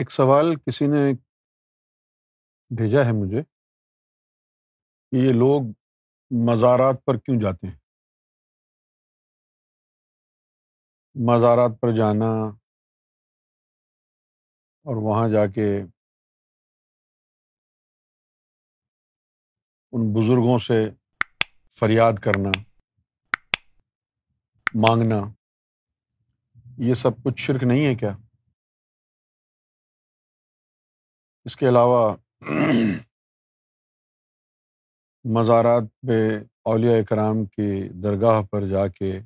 ایک سوال کسی نے بھیجا ہے مجھے کہ یہ لوگ مزارات پر کیوں جاتے ہیں؟ مزارات پر جانا اور وہاں جا کے ان بزرگوں سے فریاد کرنا، مانگنا، یہ سب کچھ شرک نہیں ہے کیا؟ اس کے علاوہ مزارات پہ اولیاء اکرام کی درگاہ پر جا کے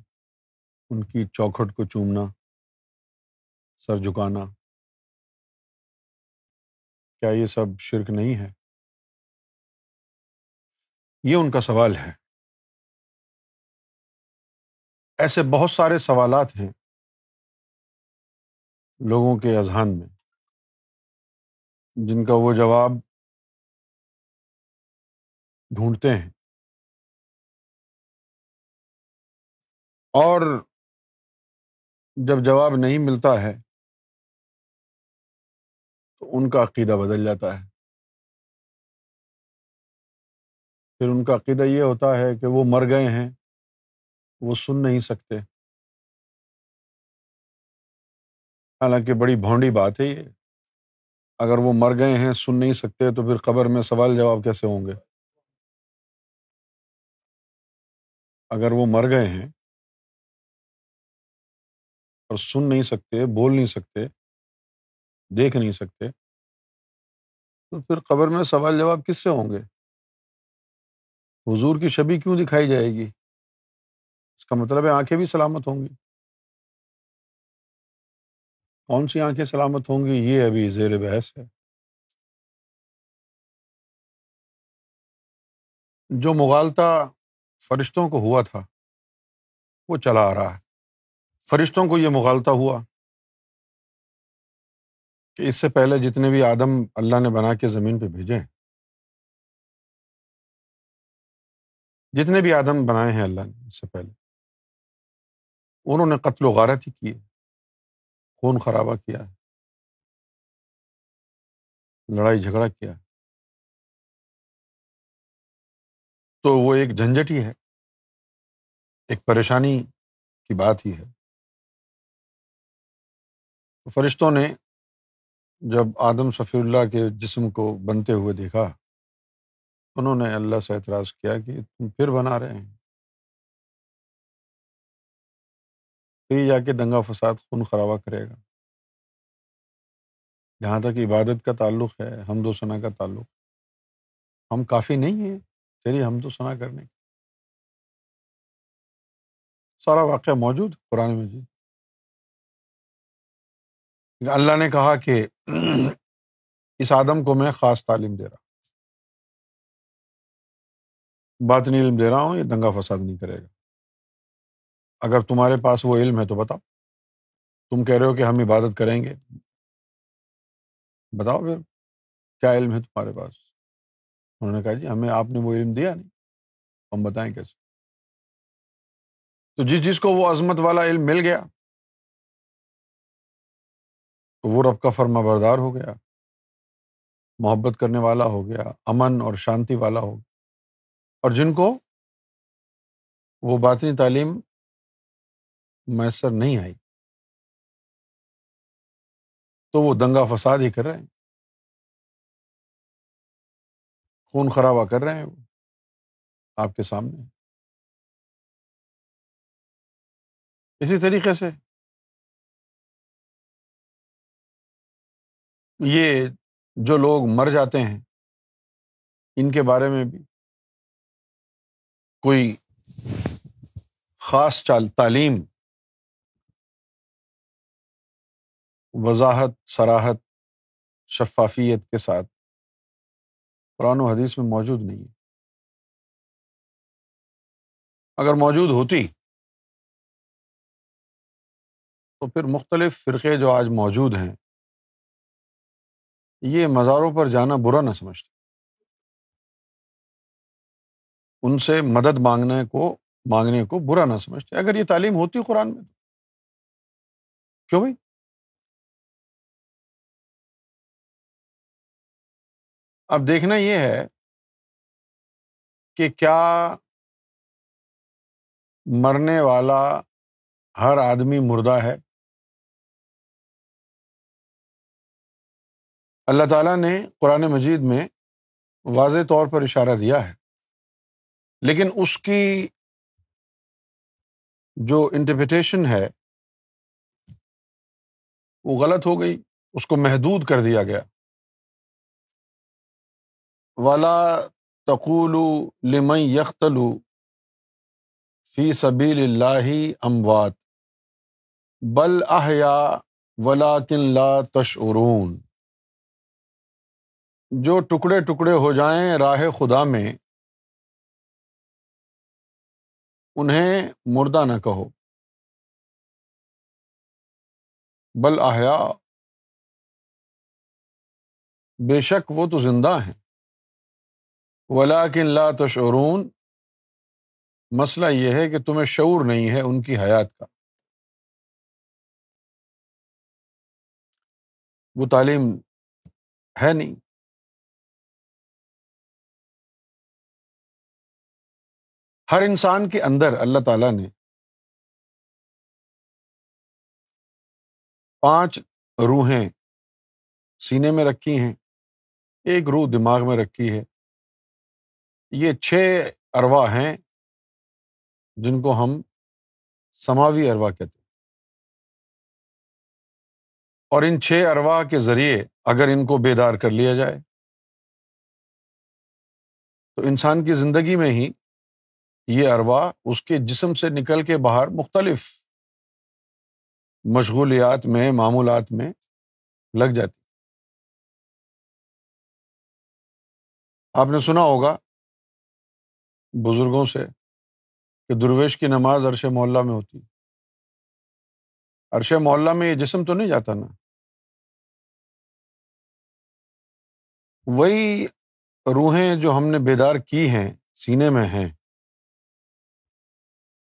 ان کی چوکھٹ کو چومنا، سر جھکانا، کیا یہ سب شرک نہیں ہے؟ یہ ان کا سوال ہے۔ ایسے بہت سارے سوالات ہیں لوگوں کے اذہان میں۔ جن کا وہ جواب ڈھونڈتے ہیں۔ اور جب جواب نہیں ملتا ہے، تو ان کا عقیدہ بدل جاتا ہے۔ پھر ان کا عقیدہ یہ ہوتا ہے کہ وہ مر گئے ہیں، وہ سن نہیں سکتے۔ حالانکہ بڑی بھونڈی بات ہے یہ۔ اگر وہ مر گئے ہیں، سن نہیں سکتے، تو پھر قبر میں سوال جواب کیسے ہوں گے؟ اگر وہ مر گئے ہیں اور سن نہیں سکتے، بول نہیں سکتے، دیکھ نہیں سکتے، تو پھر قبر میں سوال جواب کس سے ہوں گے؟ حضور کی شبی کیوں دکھائی جائے گی؟ اس کا مطلب ہے آنکھیں بھی سلامت ہوں گی۔ کون سی آنکھیں سلامت ہوں گی؟ یہ ابھی زیر بحث ہے۔ جو مغالتا فرشتوں کو ہوا تھا، وہ چلا آ رہا ہے۔ فرشتوں کو یہ مغالتا ہوا کہ اس سے پہلے جتنے بھی آدم اللہ نے بنا کے زمین پہ بھیجے ہیں، جتنے بھی آدم بنائے ہیں اللہ نے اس سے پہلے، انہوں نے قتل و غارت ہی کی ہے۔ خون خرابہ کیا ہے لڑائی جھگڑا کیا ہے تو وہ ایک جھنجٹ ہی ہے ایک پریشانی کی بات ہی ہے فرشتوں نے جب آدم صفی اللہ کے جسم کو بنتے ہوئے دیکھا انہوں نے اللہ سے اعتراض کیا کہ تم پھر بنا رہے ہیں پھر جا کے دنگا فساد خون خرابہ کرے گا۔ جہاں تک عبادت کا تعلق ہے حمد و ثنا کا تعلق۔ ہم کافی نہیں ہیں تیری حمد و ثنا کرنے۔ کی سارا واقعہ موجود قرآن مجید۔ اللہ نے کہا کہ اس آدم کو میں خاص تعلیم دے رہا بات نہیں علم دے رہا ہوں، یہ دنگا فساد نہیں کرے گا۔ اگر تمہارے پاس وہ علم ہے تو بتاؤ۔ تم کہہ رہے ہو کہ ہم عبادت کریں گے۔ بتاؤ پھر، کیا علم ہے تمہارے پاس؟ انہوں نے کہا جی ہمیں، آپ نے وہ علم دیا نہیں۔ ہم بتائیں کیسے؟ تو جس جس کو وہ عظمت والا علم مل گیا، تو وہ رب کا فرما بردار ہو گیا۔ محبت کرنے والا ہو گیا، امن اور شانتی والا ہو گیا۔ اور جن کو وہ باطنی تعلیم میسر نہیں آئی۔ تو وہ دنگا فساد ہی کر رہے ہیں۔ خون خرابہ کر رہے ہیں وہ آپ کے سامنے۔ اسی طریقے سے یہ جو لوگ مر جاتے ہیں، ان کے بارے میں بھی کوئی خاص تعلیم وضاحت سراحت شفافیت کے ساتھ۔ قرآن و حدیث میں موجود نہیں ہے۔ اگر موجود ہوتی تو پھر مختلف فرقے جو آج موجود ہیں، یہ مزاروں پر جانا برا نہ سمجھتے۔ ان سے مدد مانگنے کو مانگنے کو برا نہ سمجھتے۔ اگر یہ تعلیم ہوتی قرآن میں کیوں بھائی؟ اب دیکھنا یہ ہے کہ کیا مرنے والا ہر آدمی مردہ ہے؟ اللہ تعالیٰ نے قرآن مجید میں واضح طور پر اشارہ دیا ہے، لیکن اس کی جو انٹرپریٹیشن ہے، وہ غلط ہو گئی، اس کو محدود کر دیا گیا۔ ولا تقول لمن یختلو فی سبیل اللہ اموات بل احیا ولا کن لا تشعرون جو ٹکڑے ٹکڑے ہو جائیں راہ خدا میں، انہیں مردہ نہ کہو۔ بل احیا بے شک وہ تو زندہ ہیں۔ ولا کن لا تشعرون، مسئلہ یہ ہے کہ تمہیں شعور نہیں ہے ان کی حیات کا۔ وہ تعلیم ہے نہیں۔ ہر انسان کے اندر اللہ تعالیٰ نے پانچ روحیں سینے میں رکھی ہیں، ایک روح دماغ میں رکھی ہے۔ یہ چھ اروا ہیں جن کو ہم سماوی اروا کہتے ہیں۔ اور ان چھ اروا کے ذریعے اگر ان کو بیدار کر لیا جائے، تو انسان کی زندگی میں ہی یہ اروا اس کے جسم سے نکل کے باہر مختلف مشغولیات میں، معمولات میں لگ جاتی۔ آپ نے سنا ہوگا بزرگوں سے کہ درویش کی نماز عرش محلہ میں ہوتی۔ عرش محلہ میں یہ جسم تو نہیں جاتا نا۔ وہی روحیں جو ہم نے بیدار کی ہیں، سینے میں ہیں۔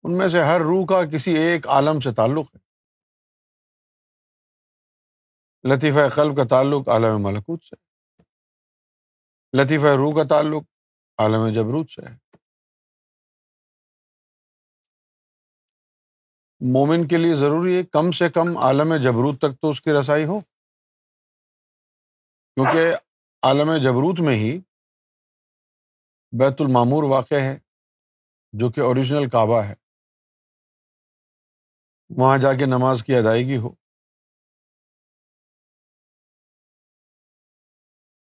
ان میں سے ہر روح کا کسی ایک عالم سے تعلق ہے۔ لطیفہ قلب کا تعلق عالم ملکوت سے لطیفہ روح کا تعلق عالم جبروت سے ہے۔ مومن کے لیے ضروری ہے کم سے کم عالم جبروت تک تو اس کی رسائی ہو۔ کیونکہ عالم جبروت میں ہی بیت المامور واقع ہے، جو کہ اوریجنل کعبہ ہے۔ وہاں جا کے نماز کی ادائیگی ہو۔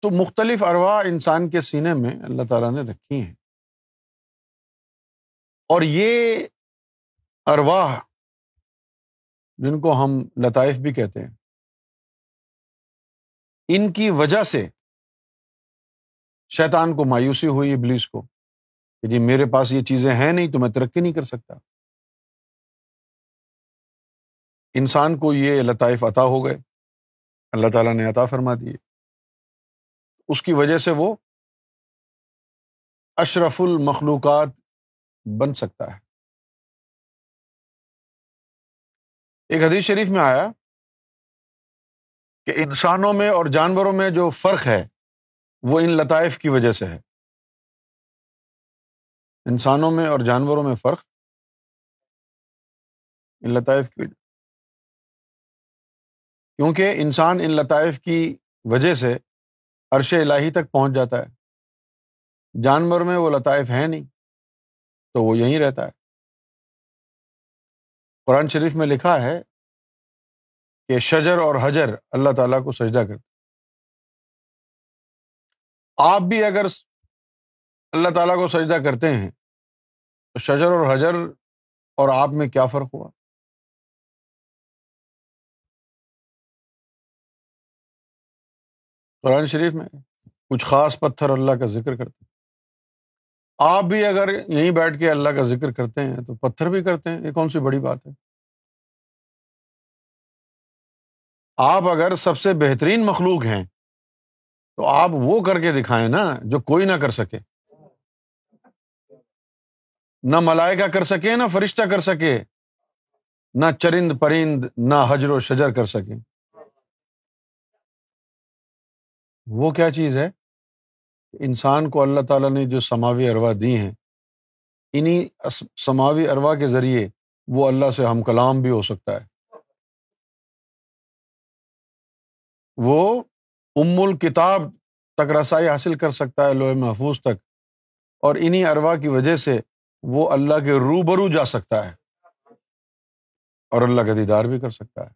تو مختلف اروا انسان کے سینے میں اللہ تعالیٰ نے رکھی ہیں۔ اور یہ اروا جن کو ہم لطائف بھی کہتے ہیں۔ ان کی وجہ سے شیطان کو مایوسی ہوئی، ابلیس کو، کہ جی میرے پاس یہ چیزیں ہیں نہیں تو میں ترقی نہیں کر سکتا۔ انسان کو یہ لطائف عطا ہو گئے، اللہ تعالیٰ نے عطا فرما دیے۔ اس کی وجہ سے وہ اشرف المخلوقات بن سکتا ہے۔ ایک حدیث شریف میں آیا کہ انسانوں میں اور جانوروں میں جو فرق ہے، وہ ان لطائف کی وجہ سے ہے۔ انسانوں میں اور جانوروں میں فرق ان لطائف کی وجہ کیونکہ انسان ان لطائف کی وجہ سے عرش الہی تک پہنچ جاتا ہے۔ جانور میں وہ لطائف ہیں نہیں، تو وہ یہیں رہتا ہے۔ قرآن شریف میں لکھا ہے کہ شجر اور حجر اللہ تعالیٰ کو سجدہ کرتے آپ بھی اگر اللہ تعالیٰ کو سجدہ کرتے ہیں، تو شجر اور حجر اور آپ میں کیا فرق ہوا؟ قرآن شریف میں کچھ خاص پتھر اللہ کا ذکر کرتے ہیں۔ آپ بھی اگر یہیں بیٹھ کے اللہ کا ذکر کرتے ہیں تو پتھر بھی کرتے ہیں، یہ کون سی بڑی بات ہے؟ آپ اگر سب سے بہترین مخلوق ہیں، تو آپ وہ کر کے دکھائیں نا جو کوئی نہ کر سکے۔ نہ ملائکہ کر سکے، نہ فرشتہ کر سکے، نہ چرند پرند، نہ حجر و شجر کر سکے۔ وہ کیا چیز ہے؟ انسان کو اللہ تعالیٰ نے جو سماوی اروا دی ہیں انہیں سماوی اروا کے ذریعے وہ اللہ سے ہم کلام بھی ہو سکتا ہے۔ وہ ام الکتاب تک رسائی حاصل کر سکتا ہے لوہے محفوظ تک اور انہیں اروا کی وجہ سے وہ اللہ کے روبرو جا سکتا ہے اور اللہ کا دیدار بھی کر سکتا ہے۔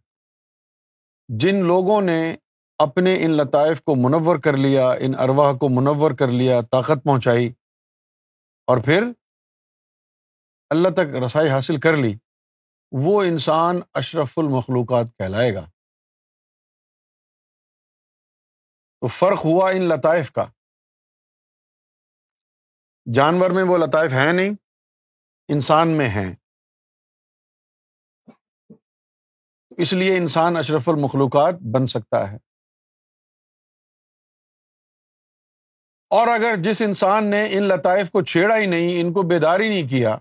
جن لوگوں نے اپنے ان لطائف کو منور کر لیا، ان ارواح کو منور کر لیا، طاقت پہنچائی اور پھر اللہ تک رسائی حاصل کر لی، وہ انسان اشرف المخلوقات کہلائے گا۔ تو فرق ہوا ان لطائف کا۔ جانور میں وہ لطائف ہیں نہیں، انسان میں ہیں۔ اس لیے انسان اشرف المخلوقات بن سکتا ہے۔ اور اگر جس انسان نے ان لطائف کو چھیڑا ہی نہیں، ان کو بیداری نہیں کیا،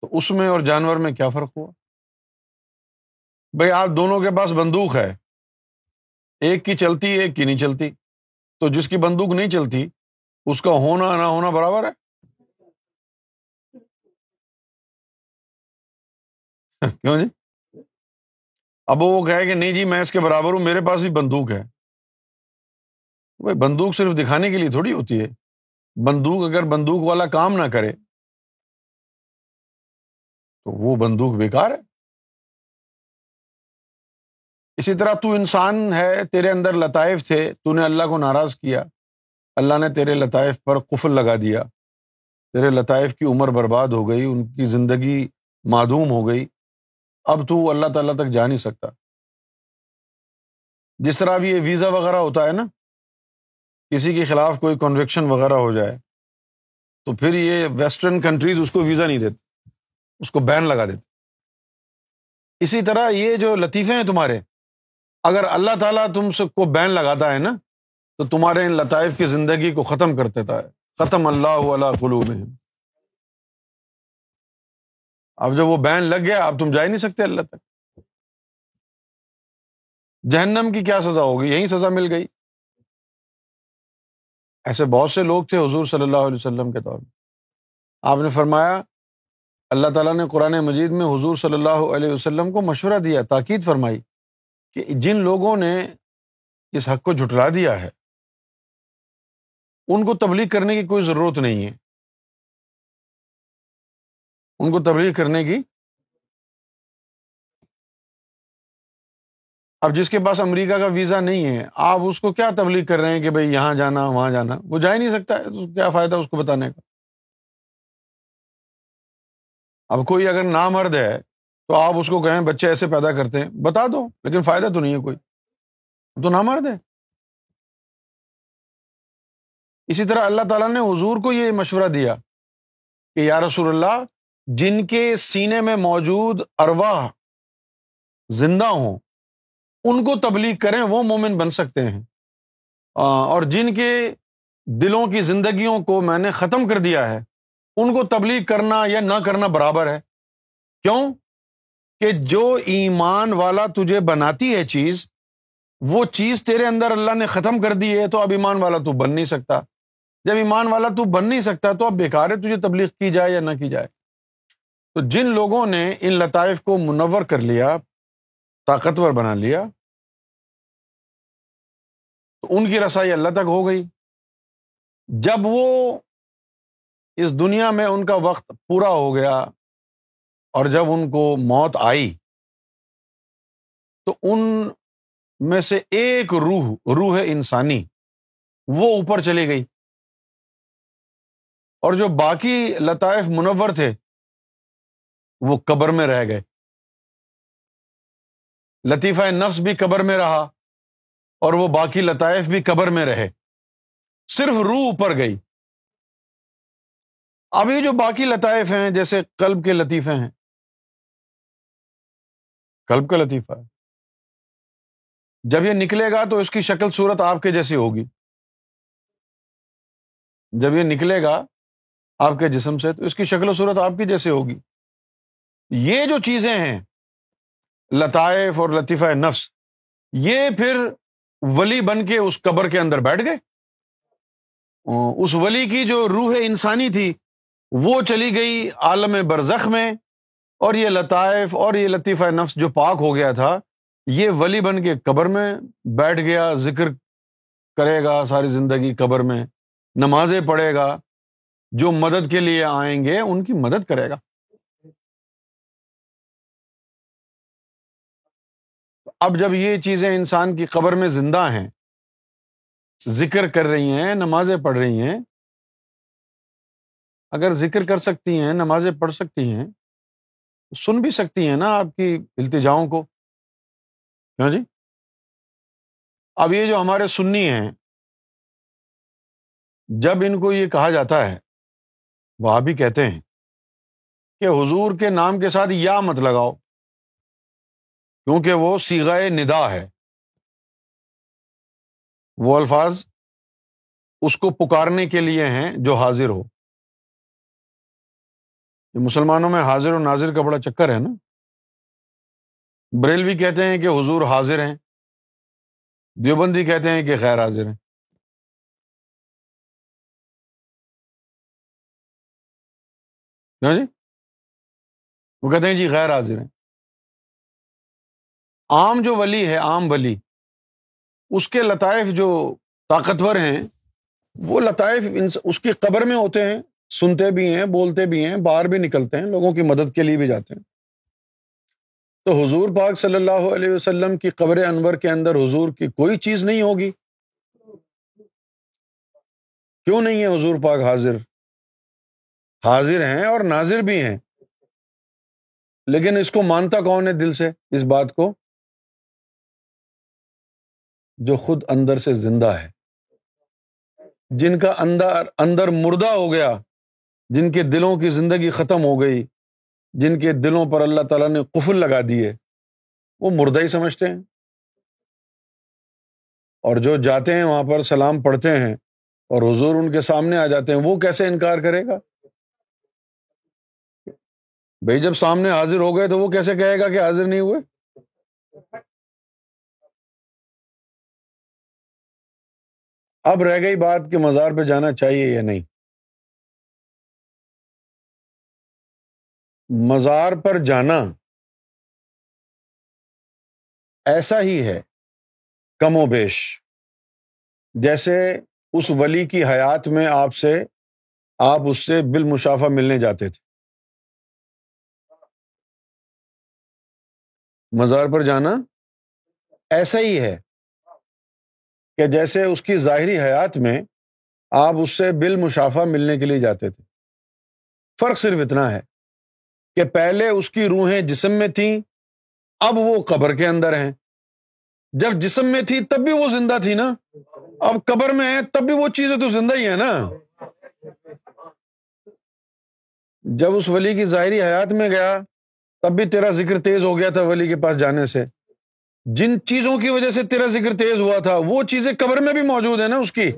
تو اس میں اور جانور میں کیا فرق ہوا؟ بھائی آپ دونوں کے پاس بندوق ہے۔ ایک کی چلتی، ایک کی نہیں چلتی۔ تو جس کی بندوق نہیں چلتی، اس کا ہونا، نہ ہونا برابر ہے؟ کیوں جی؟ اب وہ کہے کہ نہیں جی میں اس کے برابر ہوں، میرے پاس بھی بندوق ہے۔ بھائی بندوق صرف دکھانے کے لیے تھوڑی ہوتی ہے۔ بندوق اگر بندوق والا کام نہ کرے، تو وہ بندوق بیکار ہے۔ اسی طرح تو انسان ہے، تیرے اندر لطائف تھے، تو نے اللہ کو ناراض کیا۔ اللہ نے تیرے لطائف پر قفل لگا دیا۔ تیرے لطائف کی عمر برباد ہو گئی، ان کی زندگی معدوم ہو گئی۔ اب تو اللہ تعالیٰ تک جا نہیں سکتا۔ جس طرح اب یہ ویزا وغیرہ ہوتا ہے نا، کسی کے خلاف کوئی کنویکشن وغیرہ ہو جائے، تو پھر یہ ویسٹرن کنٹریز اس کو ویزا نہیں دیتے، اس کو بین لگا دیتے۔ اسی طرح یہ جو لطیفے ہیں تمہارے اگر اللہ تعالیٰ تم سے کو بین لگاتا ہے نا، تو تمہارے ان لطائف کی زندگی کو ختم کر دیتا ہے۔ ختم اللہ علیہ قلوب اب جب وہ بین لگ گیا، اب تم جا ہی نہیں سکتے اللہ تک۔ جہنم کی کیا سزا ہوگی؟ یہی سزا مل گئی۔ ایسے بہت سے لوگ تھے حضور صلی اللہ علیہ وسلم کے طور پر آپ نے فرمایا، اللہ تعالیٰ نے قرآن مجید میں حضور صلی اللہ علیہ وسلم کو مشورہ دیا، تاکید فرمائی۔ کہ جن لوگوں نے اس حق کو جھٹلا دیا ہے، ان کو تبلیغ کرنے کی کوئی ضرورت نہیں ہے۔ ان کو تبلیغ کرنے کی۔ اب جس کے پاس امریکہ کا ویزا نہیں ہے، آپ اس کو کیا تبلیغ کر رہے ہیں کہ بھائی یہاں جانا، وہاں جانا؟ وہ جا ہی نہیں سکتا ہے کیا فائدہ اس کو بتانے کا؟ اب کوئی اگر نامرد ہے تو آپ اس کو کہیں بچے ایسے پیدا کرتے ہیں؟ بتا دو، لیکن فائدہ تو نہیں ہے کوئی۔ تو نامرد ہے اسی طرح اللہ تعالیٰ نے حضور کو یہ مشورہ دیا کہ یا رسول اللہ، جن کے سینے میں موجود اروا زندہ ہوں، ان کو تبلیغ کریں، وہ مومن بن سکتے ہیں۔ اور جن کے دلوں کی زندگیوں کو میں نے ختم کر دیا ہے، ان کو تبلیغ کرنا یا نہ کرنا برابر ہے۔ کیوں؟ کہ جو ایمان والا تجھے بناتی ہے چیز، وہ چیز تیرے اندر اللہ نے ختم کر دی ہے، تو اب ایمان والا تو بن نہیں سکتا۔ جب ایمان والا تو بن نہیں سکتا، تو اب بیکار ہے تجھے تبلیغ کی جائے یا نہ کی جائے۔ تو جن لوگوں نے ان لطائف کو منور کر لیا، طاقتور بنا لیا، تو ان کی رسائی اللہ تک ہو گئی۔ جب وہ اس دنیا میں ان کا وقت پورا ہو گیا اور جب ان کو موت آئی تو ان میں سے ایک روح روح انسانی، وہ اوپر چلی گئی۔ اور جو باقی لطائف منور تھے، وہ قبر میں رہ گئے۔ لطیفہ نفس بھی قبر میں رہا اور وہ باقی لطائف بھی قبر میں رہے۔ صرف روح اوپر گئی۔ ابھی جو باقی لطائف ہیں، جیسے قلب کے لطیفے ہیں کلب کا لطیفہ ہے۔ جب یہ نکلے گا تو اس کی شکل صورت آپ کے جیسی ہوگی۔ جب یہ نکلے گا آپ کے جسم سے تو اس کی شکل و صورت آپ کی جیسے ہوگی۔ یہ جو چیزیں ہیں، لطائف اور لطیفہ نفس، یہ پھر ولی بن کے اس قبر کے اندر بیٹھ گئے۔ اس ولی کی جو روح انسانی تھی، وہ چلی گئی عالم برزخ میں۔ اور یہ لطائف اور یہ لطیفہ نفس جو پاک ہو گیا تھا، یہ ولی بن کے قبر میں بیٹھ گیا، ذکر کرے گا ساری زندگی قبر میں، نمازیں پڑھے گا، جو مدد کے لیے آئیں گے، ان کی مدد کرے گا۔ اب جب یہ چیزیں انسان کی قبر میں زندہ ہیں، ذکر کر رہی ہیں، نمازیں پڑھ رہی ہیں، اگر ذکر کر سکتی ہیں، نمازیں پڑھ سکتی ہیں سن بھی سکتی ہیں نا آپ کی التجاؤں کو۔ کیوں جی؟ اب یہ جو ہمارے سنی ہیں، جب ان کو یہ کہا جاتا ہے، وہ بھی کہتے ہیں کہ حضور کے نام کے ساتھ یا مت لگاؤ، کیونکہ وہ سیگائے ندا ہے۔ وہ الفاظ اس کو پکارنے کے لیے ہیں جو حاضر ہو۔ مسلمانوں میں حاضر و ناظر کا بڑا چکر ہے نا۔ بریلوی کہتے ہیں کہ حضور حاضر ہیں۔ دیوبندی کہتے ہیں کہ غیر حاضر ہیں۔ ہاں جی؟ وہ کہتے ہیں جی غیر حاضر ہیں۔ عام جو ولی ہے، عام ولی، اس کے لطائف جو طاقتور ہیں، وہ لطائف اس کی قبر میں ہوتے ہیں۔ سنتے بھی ہیں، بولتے بھی ہیں، باہر بھی نکلتے ہیں، لوگوں کی مدد کے لیے بھی جاتے ہیں۔ تو حضور پاک صلی اللہ علیہ وسلم کی قبر انور کے اندر حضور کی کوئی چیز نہیں ہوگی؟ کیوں نہیں ہے حضور پاک حاضر؟ حاضر ہیں اور ناظر بھی ہیں۔ لیکن اس کو مانتا کون ہے دل سے؟ اس بات کو جو خود اندر سے زندہ ہے۔ جن کا اندر اندر مردہ ہو گیا جن کے دلوں کی زندگی ختم ہو گئی، جن کے دلوں پر اللہ تعالیٰ نے قفل لگا دیے وہ مردہ ہی سمجھتے ہیں۔ اور جو جاتے ہیں وہاں پر سلام پڑھتے ہیں اور حضور ان کے سامنے آ جاتے ہیں، وہ کیسے انکار کرے گا؟ بھائی جب سامنے حاضر ہو گئے تو وہ کیسے کہے گا کہ حاضر نہیں ہوئے؟ اب رہ گئی بات کہ مزار پہ جانا چاہیے یا نہیں۔ مزار پر جانا ایسا ہی ہے، کم و بیش۔ جیسے اس ولی کی حیات میں آپ سے، آپ اس سے بالمشافہ ملنے جاتے تھے۔ مزار پر جانا ایسا ہی ہے کہ جیسے اس کی ظاہری حیات میں آپ اس سے بالمشافہ ملنے کے لیے جاتے تھے۔ فرق صرف اتنا ہے۔ کہ پہلے اس کی روحیں جسم میں تھیں، اب وہ قبر کے اندر ہیں۔ جب جسم میں تھی تب بھی وہ زندہ تھی نا۔ اب قبر میں ہے تب بھی وہ چیزیں تو زندہ ہی ہے نا۔ جب اس ولی کی ظاہری حیات میں گیا، تب بھی تیرا ذکر تیز ہو گیا تھا ولی کے پاس جانے سے۔ جن چیزوں کی وجہ سے تیرا ذکر تیز ہوا تھا، وہ چیزیں قبر میں بھی موجود ہیں نا اس کی۔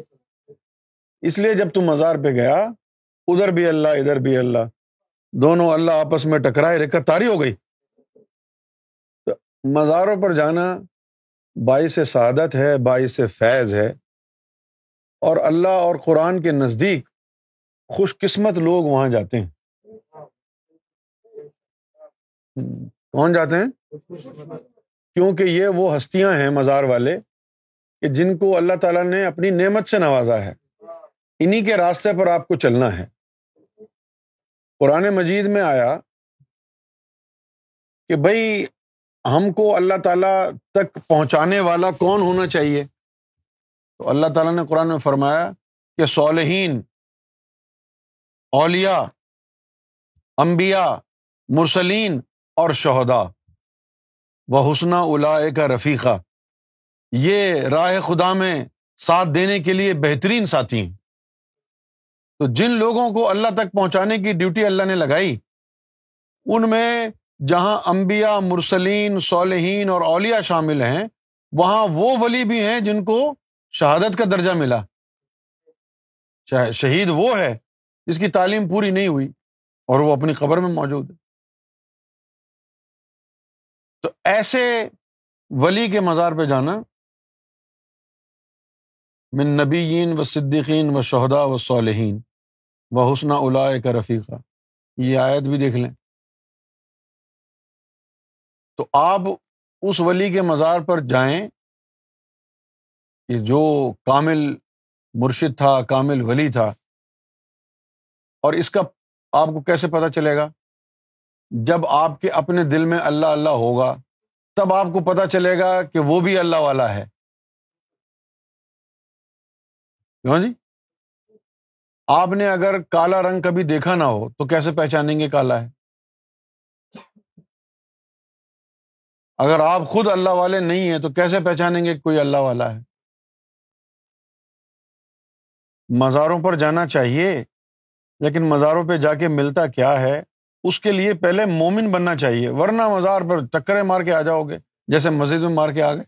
اس لیے جب تم مزار پہ گیا، ادھر بھی اللہ، ادھر بھی اللہ۔ دونوں اللہ آپس میں ٹکرائے رکت تاری ہو گئی۔ تو مزاروں پر جانا باعث سعادت ہے، باعث فیض ہے۔ اور اللہ اور قرآن کے نزدیک خوش قسمت لوگ وہاں جاتے ہیں۔ کون جاتے ہیں؟ کیونکہ یہ وہ ہستیاں ہیں مزار والے کہ جن کو اللہ تعالیٰ نے اپنی نعمت سے نوازا ہے۔ انہیں کے راستے پر آپ کو چلنا ہے۔ قرآن مجید میں آیا کہ بھائی ہم کو اللہ تعالیٰ تک پہنچانے والا کون ہونا چاہیے؟ تو اللہ تعالیٰ نے قرآن میں فرمایا کہ صالحین اولیا امبیا مرسلین اور شہدا و حسنہ الا کا رفیقہ یہ راہ خدا میں ساتھ دینے کے لیے بہترین ساتھی ہیں۔ تو جن لوگوں کو اللہ تک پہنچانے کی ڈیوٹی اللہ نے لگائی، ان میں جہاں امبیا مرسلین، صالحین اور اولیا شامل ہیں، وہاں وہ ولی بھی ہیں جن کو شہادت کا درجہ ملا۔ شہید وہ ہے جس کی تعلیم پوری نہیں ہوئی اور وہ اپنی قبر میں موجود ہے۔ تو ایسے ولی کے مزار پہ جانا، من نبیین و صدیقین و شہدا و صالحین۔ و الا کا رفیقہ یہ آیت بھی دیکھ لیں۔ تو آپ اس ولی کے مزار پر جائیں کہ جو کامل مرشد تھا، کامل ولی تھا۔ اور اس کا آپ کو کیسے پتہ چلے گا؟ جب آپ کے اپنے دل میں اللہ اللہ ہوگا، تب آپ کو پتہ چلے گا کہ وہ بھی اللہ والا ہے۔ کیوں جی؟ آپ نے اگر کالا رنگ کبھی دیکھا نہ ہو، تو کیسے پہچانیں گے کالا ہے؟ اگر آپ خود اللہ والے نہیں ہیں، تو کیسے پہچانیں گے کوئی اللہ والا ہے؟ مزاروں پر جانا چاہیے، لیکن مزاروں پہ جا کے ملتا کیا ہے؟ اس کے لیے پہلے مومن بننا چاہیے، ورنہ مزار پر چکرے مار کے آ جاؤ گے، جیسے مسجد میں مار کے آ گئے۔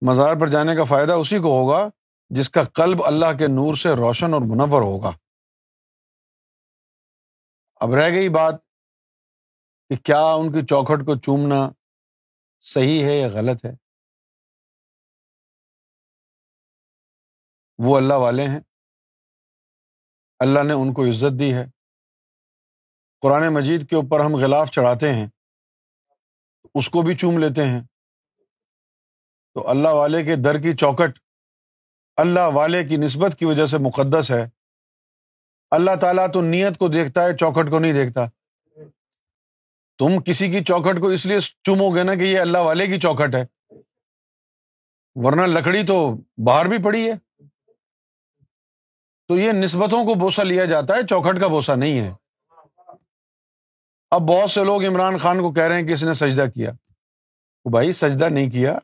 مزار پر جانے کا فائدہ اسی کو ہوگا جس کا قلب اللہ کے نور سے روشن اور منور ہوگا۔ اب رہ گئی بات کہ کیا ان کی چوکھٹ کو چومنا صحیح ہے یا غلط ہے؟ وہ اللہ والے ہیں۔ اللہ نے ان کو عزت دی ہے۔ قرآن مجید کے اوپر ہم غلاف چڑھاتے ہیں۔ اس کو بھی چوم لیتے ہیں۔ تو اللہ والے کے در کی چوکٹ اللہ والے کی نسبت کی وجہ سے مقدس ہے۔ اللہ تعالیٰ تو نیت کو دیکھتا ہے، چوکھٹ کو نہیں دیکھتا۔ تم کسی کی چوکھٹ کو اس لیے چومو گے نا کہ یہ اللہ والے کی چوکھٹ ہے۔ ورنہ لکڑی تو باہر بھی پڑی ہے۔ تو یہ نسبتوں کو بوسا لیا جاتا ہے، چوکھٹ کا بوسا نہیں ہے۔ اب بہت سے لوگ عمران خان کو کہہ رہے ہیں کہ اس نے سجدہ کیا۔ بھائی سجدہ نہیں کیا۔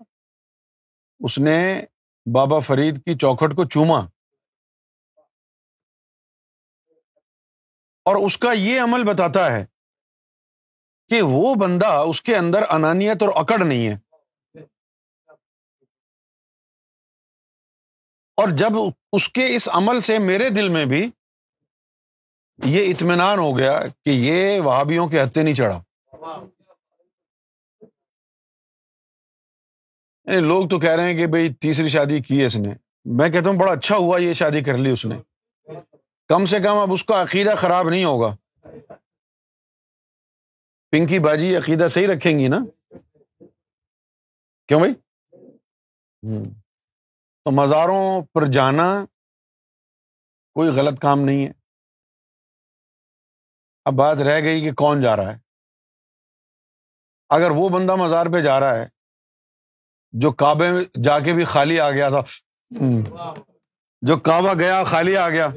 اس نے بابا فرید کی چوکھٹ کو چوما۔ اور اس کا یہ عمل بتاتا ہے کہ وہ بندہ اس کے اندر انانیت اور اکڑ نہیں ہے۔ اور جب اس کے اس عمل سے میرے دل میں بھی یہ اطمینان ہو گیا کہ یہ وہابیوں کے ہتھے نہیں چڑھا۔ یعنی لوگ تو کہہ رہے ہیں کہ بھائی تیسری شادی کی ہے اس نے۔ میں کہتا ہوں بڑا اچھا ہوا یہ شادی کر لی اس نے۔ کم سے کم اب اس کا عقیدہ خراب نہیں ہوگا۔ پنکی باجی عقیدہ صحیح رکھیں گی نا؟ کیوں بھائی تو مزاروں پر جانا کوئی غلط کام نہیں ہے۔ اب بات رہ گئی کہ کون جا رہا ہے۔ اگر وہ بندہ مزار پہ جا رہا ہے جو کعبے میں جا کے بھی خالی آ گیا تھا۔ جو کعبہ گیا خالی آ گیا،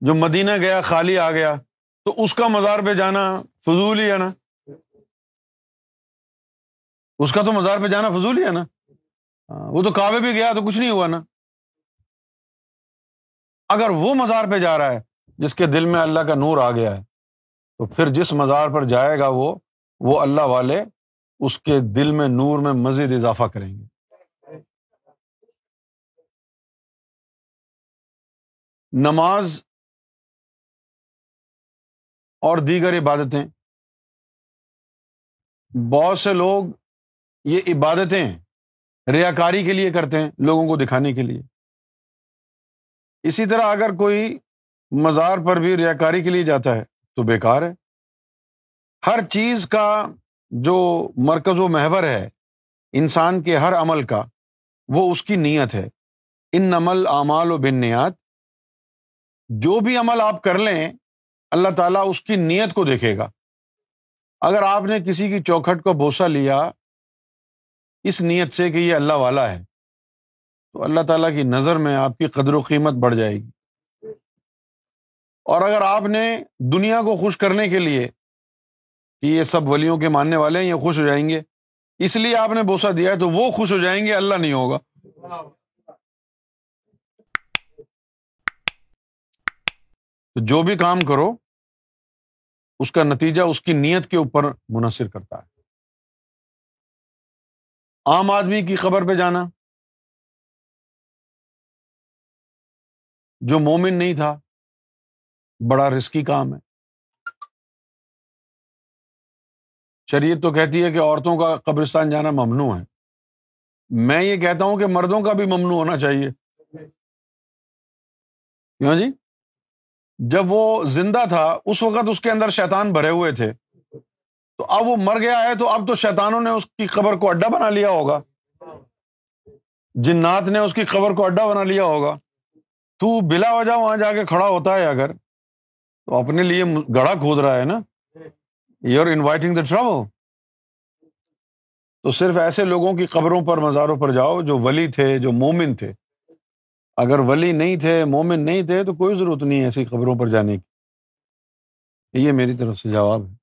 جو مدینہ گیا خالی آ گیا، تو اس کا مزار پہ جانا فضول ہی ہے نا۔ اس کا تو مزار پہ جانا فضول ہی ہے نا۔ ہاں، وہ تو کعبے بھی گیا تو کچھ نہیں ہوا نا۔ اگر وہ مزار پہ جا رہا ہے، جس کے دل میں اللہ کا نور آ گیا ہے، تو پھر جس مزار پر جائے گا وہ وہ اللہ والے اس کے دل میں نور میں مزید اضافہ کریں گے۔ نماز اور دیگر عبادتیں۔ بہت سے لوگ یہ عبادتیں ریا کاری کے لیے کرتے ہیں لوگوں کو دکھانے کے لیے۔ اسی طرح اگر کوئی مزار پر بھی ریا کاری کے لیے جاتا ہے تو بیکار ہے۔ ہر چیز کا جو مرکز و محور ہے، انسان کے ہر عمل کا، وہ اس کی نیت ہے۔ ان عمل اعمال و بنیاد جو بھی عمل آپ کر لیں، اللہ تعالیٰ اس کی نیت کو دیکھے گا۔ اگر آپ نے کسی کی چوکھٹ کو بوسا لیا، اس نیت سے کہ یہ اللہ والا ہے، تو اللہ تعالیٰ کی نظر میں آپ کی قدر و قیمت بڑھ جائے گی۔ اور اگر آپ نے دنیا کو خوش کرنے کے لیے کہ یہ سب ولیوں کے ماننے والے ہیں، یہ خوش ہو جائیں گے۔ اس لیے آپ نے بوسا دیا ہے تو وہ خوش ہو جائیں گے، اللہ نہیں ہوگا۔ تو جو بھی کام کرو، اس کا نتیجہ اس کی نیت کے اوپر منحصر کرتا ہے۔ عام آدمی کی خبر پہ جانا۔ جو مومن نہیں تھا، بڑا رسکی کام ہے۔ شریعت تو کہتی ہے کہ عورتوں کا قبرستان جانا ممنوع ہے۔ میں یہ کہتا ہوں کہ مردوں کا بھی ممنوع ہونا چاہیے۔ کیوں جی؟ جب وہ زندہ تھا، اس وقت اس کے اندر شیطان بھرے ہوئے تھے۔ تو اب وہ مر گیا ہے، تو اب تو شیطانوں نے اس کی قبر کو اڈا بنا لیا ہوگا۔ جنات نے اس کی قبر کو اڈا بنا لیا ہوگا۔ تو بلا وجہ وہاں جا کے کھڑا ہوتا ہے اگر، تو اپنے لیے گڑا کھود رہا ہے نا۔ You are inviting the trouble تو صرف ایسے لوگوں کی قبروں پر مزاروں پر جاؤ جو ولی تھے، جو مومن تھے۔ اگر ولی نہیں تھے، مومن نہیں تھے، تو کوئی ضرورت نہیں ایسی خبروں پر جانے کی۔ یہ میری طرف سے جواب ہے۔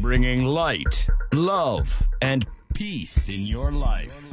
Bringing light love and peace in your life